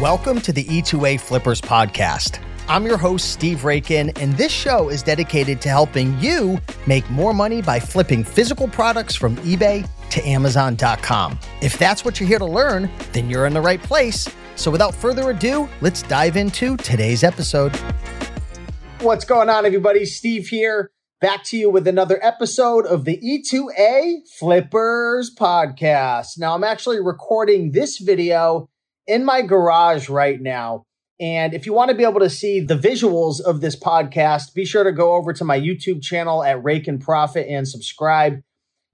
Welcome to the E2A Flippers podcast. I'm your host, Steve Raiken, and this show is dedicated to helping you make more money by flipping physical products from eBay to Amazon.com. If that's what you're here to learn, then you're in the right place. So without further ado, let's dive into today's episode. What's going on, everybody? Steve here, back to you with another episode of the E2A Flippers podcast. Now, I'm actually recording this video in my garage right now. And if you want to be able to see the visuals of this podcast, be sure to go over to my YouTube channel at Raiken Profit and subscribe.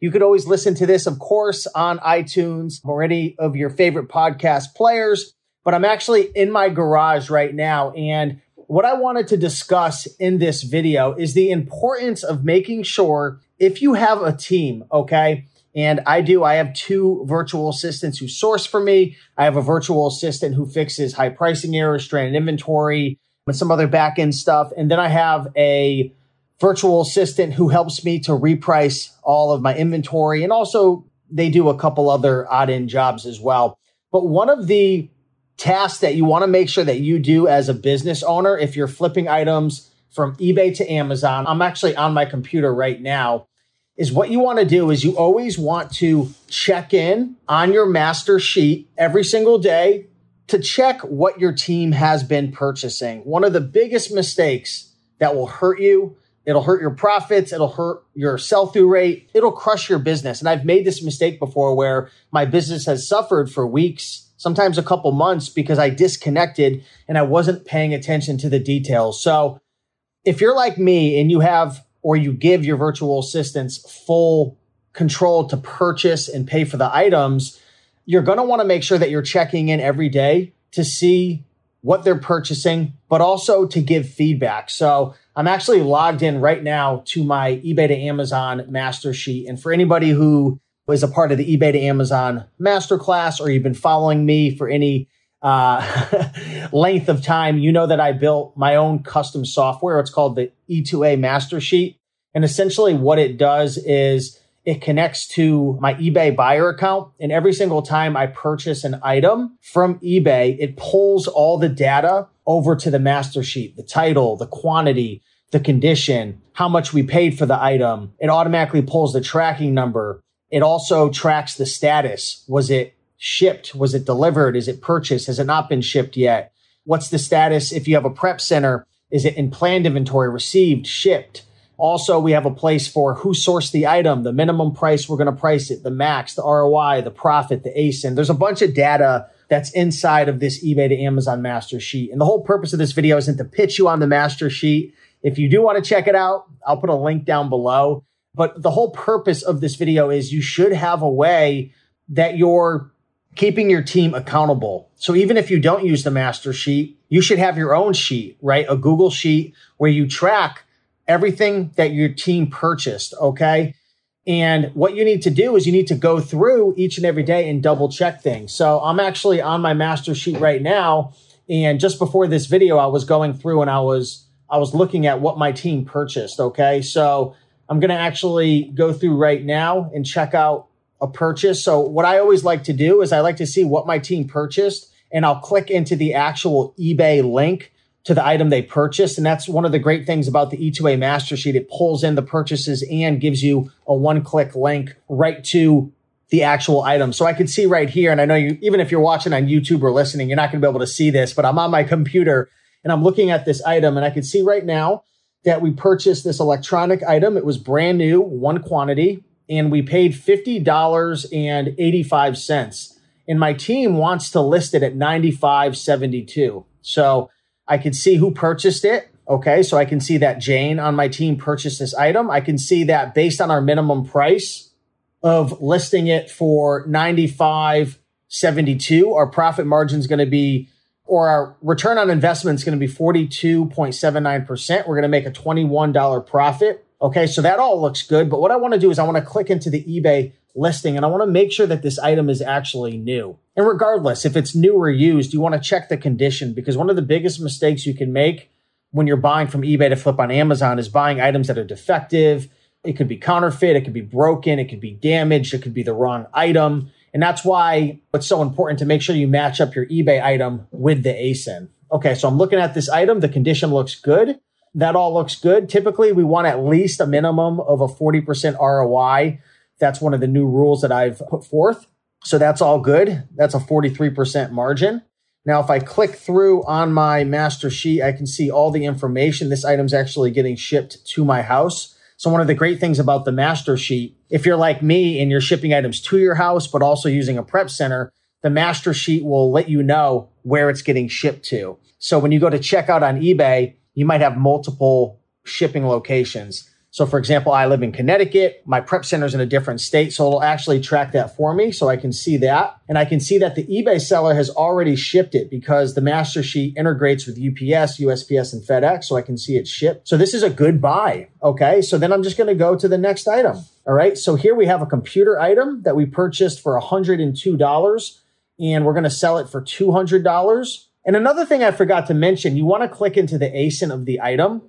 You could always listen to this, of course, on iTunes or any of your favorite podcast players. But I'm actually in my garage right now. And what I wanted to discuss in this video is the importance of making sure if you have a team, okay, and I do. I have two virtual assistants who source for me. I have a virtual assistant who fixes high pricing errors, stranded inventory, and some other back end stuff. And then I have a virtual assistant who helps me to reprice all of my inventory. And also, they do a couple other odd end jobs as well. But one of the tasks that you want to make sure that you do as a business owner, if you're flipping items from eBay to Amazon, I'm actually on my computer right now is what you want to do is you always want to check in on your master sheet every single day to check what your team has been purchasing. One of the biggest mistakes that will hurt you, it'll hurt your profits, it'll hurt your sell through rate, it'll crush your business. And I've made this mistake before where my business has suffered for weeks, sometimes a couple months because I disconnected and I wasn't paying attention to the details. So if you're like me and you have or you give your virtual assistants full control to purchase and pay for the items, you're going to want to make sure that you're checking in every day to see what they're purchasing, but also to give feedback. So I'm actually logged in right now to my eBay to Amazon master sheet. And for anybody who was a part of the eBay to Amazon masterclass, or you've been following me for any uh, length of time, you know that I built my own custom software. It's called the E2A Master Sheet. And essentially, what it does is it connects to my eBay buyer account. And every single time I purchase an item from eBay, it pulls all the data over to the master sheet the title, the quantity, the condition, how much we paid for the item. It automatically pulls the tracking number. It also tracks the status. Was it shipped? Was it delivered? Is it purchased? Has it not been shipped yet? What's the status if you have a prep center? Is it in planned inventory, received, shipped? Also, we have a place for who sourced the item, the minimum price we're going to price it, the max, the ROI, the profit, the ASIN. There's a bunch of data that's inside of this eBay to Amazon master sheet. And the whole purpose of this video isn't to pitch you on the master sheet. If you do want to check it out, I'll put a link down below. But the whole purpose of this video is you should have a way that you're keeping your team accountable. So even if you don't use the master sheet, you should have your own sheet, right? A Google sheet where you track everything that your team purchased. Okay. And what you need to do is you need to go through each and every day and double check things. So I'm actually on my master sheet right now. And just before this video, I was going through and I was, I was looking at what my team purchased. Okay. So I'm going to actually go through right now and check out a purchase. So what I always like to do is I like to see what my team purchased and I'll click into the actual eBay link to the item they purchased. And that's one of the great things about the E2A master sheet. It pulls in the purchases and gives you a one click link right to the actual item. So I could see right here. And I know you, even if you're watching on YouTube or listening, you're not going to be able to see this, but I'm on my computer and I'm looking at this item and I can see right now that we purchased this electronic item. It was brand new, one quantity and we paid $50.85. And my team wants to list it at 95.72. So I can see who purchased it. Okay. So I can see that Jane on my team purchased this item. I can see that based on our minimum price of listing it for 95.72, our profit margin is going to be or our return on investment is going to be 42.79%. We're going to make a $21 profit. Okay, so that all looks good. But what I want to do is I want to click into the eBay listing and I want to make sure that this item is actually new. And regardless, if it's new or used, you want to check the condition because one of the biggest mistakes you can make when you're buying from eBay to flip on Amazon is buying items that are defective. It could be counterfeit, it could be broken, it could be damaged, it could be the wrong item. And that's why it's so important to make sure you match up your eBay item with the ASIN. Okay, so I'm looking at this item. The condition looks good. That all looks good. Typically, we want at least a minimum of a 40% ROI. That's one of the new rules that I've put forth. So that's all good. That's a 43% margin. Now, if I click through on my master sheet, I can see all the information. This item's actually getting shipped to my house. So one of the great things about the master sheet, if you're like me and you're shipping items to your house, but also using a prep center, the master sheet will let you know where it's getting shipped to. So when you go to checkout on eBay, you might have multiple shipping locations. So for example, I live in Connecticut. My prep center is in a different state. So it'll actually track that for me. So I can see that. And I can see that the eBay seller has already shipped it because the master sheet integrates with UPS, USPS, and FedEx. So I can see it shipped. So this is a good buy. Okay. So then I'm just going to go to the next item. All right. So here we have a computer item that we purchased for $102 and we're going to sell it for $200. And another thing I forgot to mention, you want to click into the ASIN of the item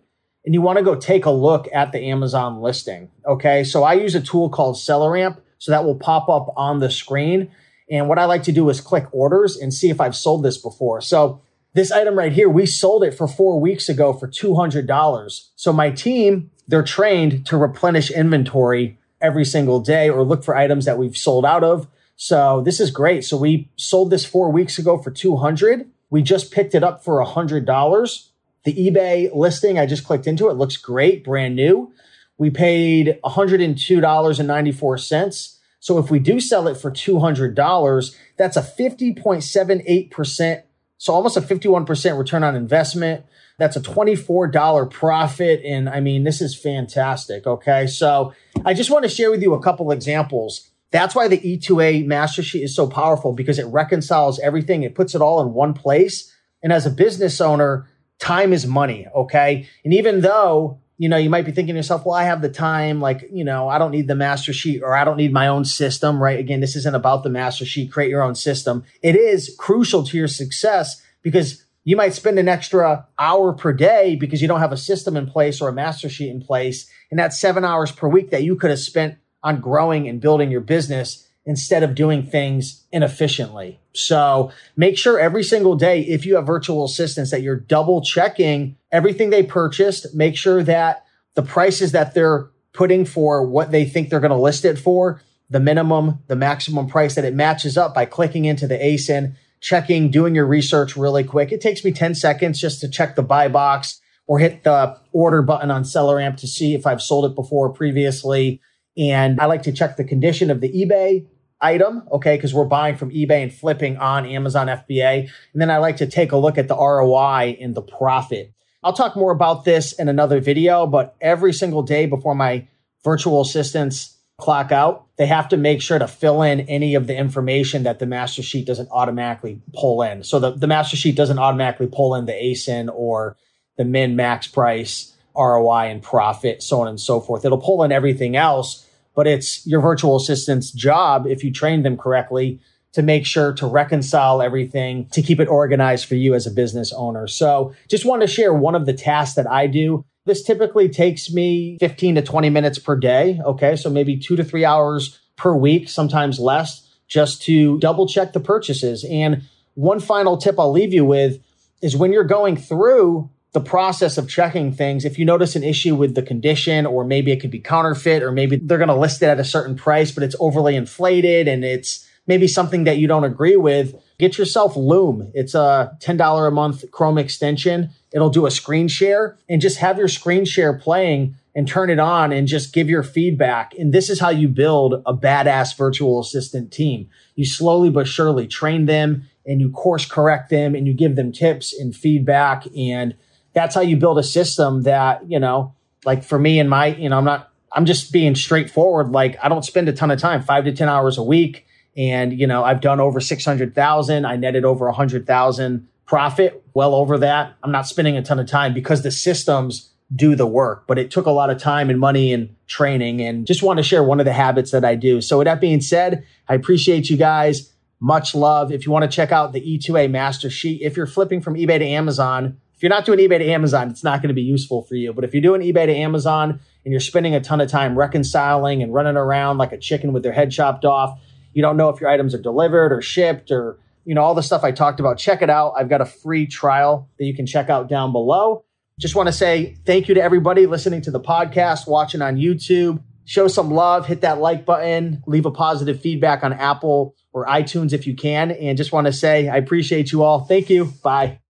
and you want to go take a look at the Amazon listing. Okay. So I use a tool called SellerAmp. So that will pop up on the screen. And what I like to do is click orders and see if I've sold this before. So this item right here, we sold it for four weeks ago for $200. So my team, they're trained to replenish inventory every single day or look for items that we've sold out of. So this is great. So we sold this four weeks ago for 200. We just picked it up for a $100. The eBay listing, I just clicked into it, looks great, brand new. We paid $102.94. So if we do sell it for $200, that's a 50.78%. So almost a 51% return on investment. That's a $24 profit. And I mean, this is fantastic. Okay. So I just want to share with you a couple examples. That's why the E2A master sheet is so powerful because it reconciles everything. It puts it all in one place. And as a business owner, time is money. Okay. And even though, you know, you might be thinking to yourself, well, I have the time, like, you know, I don't need the master sheet or I don't need my own system, right? Again, this isn't about the master sheet. Create your own system. It is crucial to your success because you might spend an extra hour per day because you don't have a system in place or a master sheet in place. And that's seven hours per week that you could have spent on growing and building your business instead of doing things inefficiently. So make sure every single day, if you have virtual assistants, that you're double checking everything they purchased. Make sure that the prices that they're putting for what they think they're going to list it for, the minimum, the maximum price that it matches up by clicking into the ASIN, checking, doing your research really quick. It takes me 10 seconds just to check the buy box or hit the order button on SellerAmp to see if I've sold it before previously. And I like to check the condition of the eBay item, okay, because we're buying from eBay and flipping on Amazon FBA. And then I like to take a look at the ROI and the profit. I'll talk more about this in another video, but every single day before my virtual assistants clock out, they have to make sure to fill in any of the information that the master sheet doesn't automatically pull in. So the, the master sheet doesn't automatically pull in the ASIN or the min max price, ROI and profit, so on and so forth. It'll pull in everything else but it's your virtual assistant's job, if you train them correctly, to make sure to reconcile everything, to keep it organized for you as a business owner. So just want to share one of the tasks that I do. This typically takes me 15 to 20 minutes per day. Okay. So maybe two to three hours per week, sometimes less, just to double check the purchases. And one final tip I'll leave you with is when you're going through the process of checking things, if you notice an issue with the condition, or maybe it could be counterfeit, or maybe they're going to list it at a certain price, but it's overly inflated and it's maybe something that you don't agree with, get yourself Loom. It's a $10 a month Chrome extension. It'll do a screen share and just have your screen share playing and turn it on and just give your feedback. And this is how you build a badass virtual assistant team. You slowly but surely train them and you course correct them and you give them tips and feedback and that's how you build a system that, you know, like for me and my, you know, I'm not, I'm just being straightforward. Like I don't spend a ton of time, five to 10 hours a week. And, you know, I've done over 600,000. I netted over 100,000 profit, well over that. I'm not spending a ton of time because the systems do the work, but it took a lot of time and money and training and just want to share one of the habits that I do. So with that being said, I appreciate you guys. Much love. If you want to check out the E2A master sheet, if you're flipping from eBay to Amazon, you're not doing eBay to Amazon, it's not going to be useful for you. But if you're doing eBay to Amazon and you're spending a ton of time reconciling and running around like a chicken with their head chopped off, you don't know if your items are delivered or shipped or you know all the stuff I talked about, check it out. I've got a free trial that you can check out down below. Just want to say thank you to everybody listening to the podcast, watching on YouTube. Show some love, hit that like button, leave a positive feedback on Apple or iTunes if you can. And just want to say I appreciate you all. Thank you. Bye.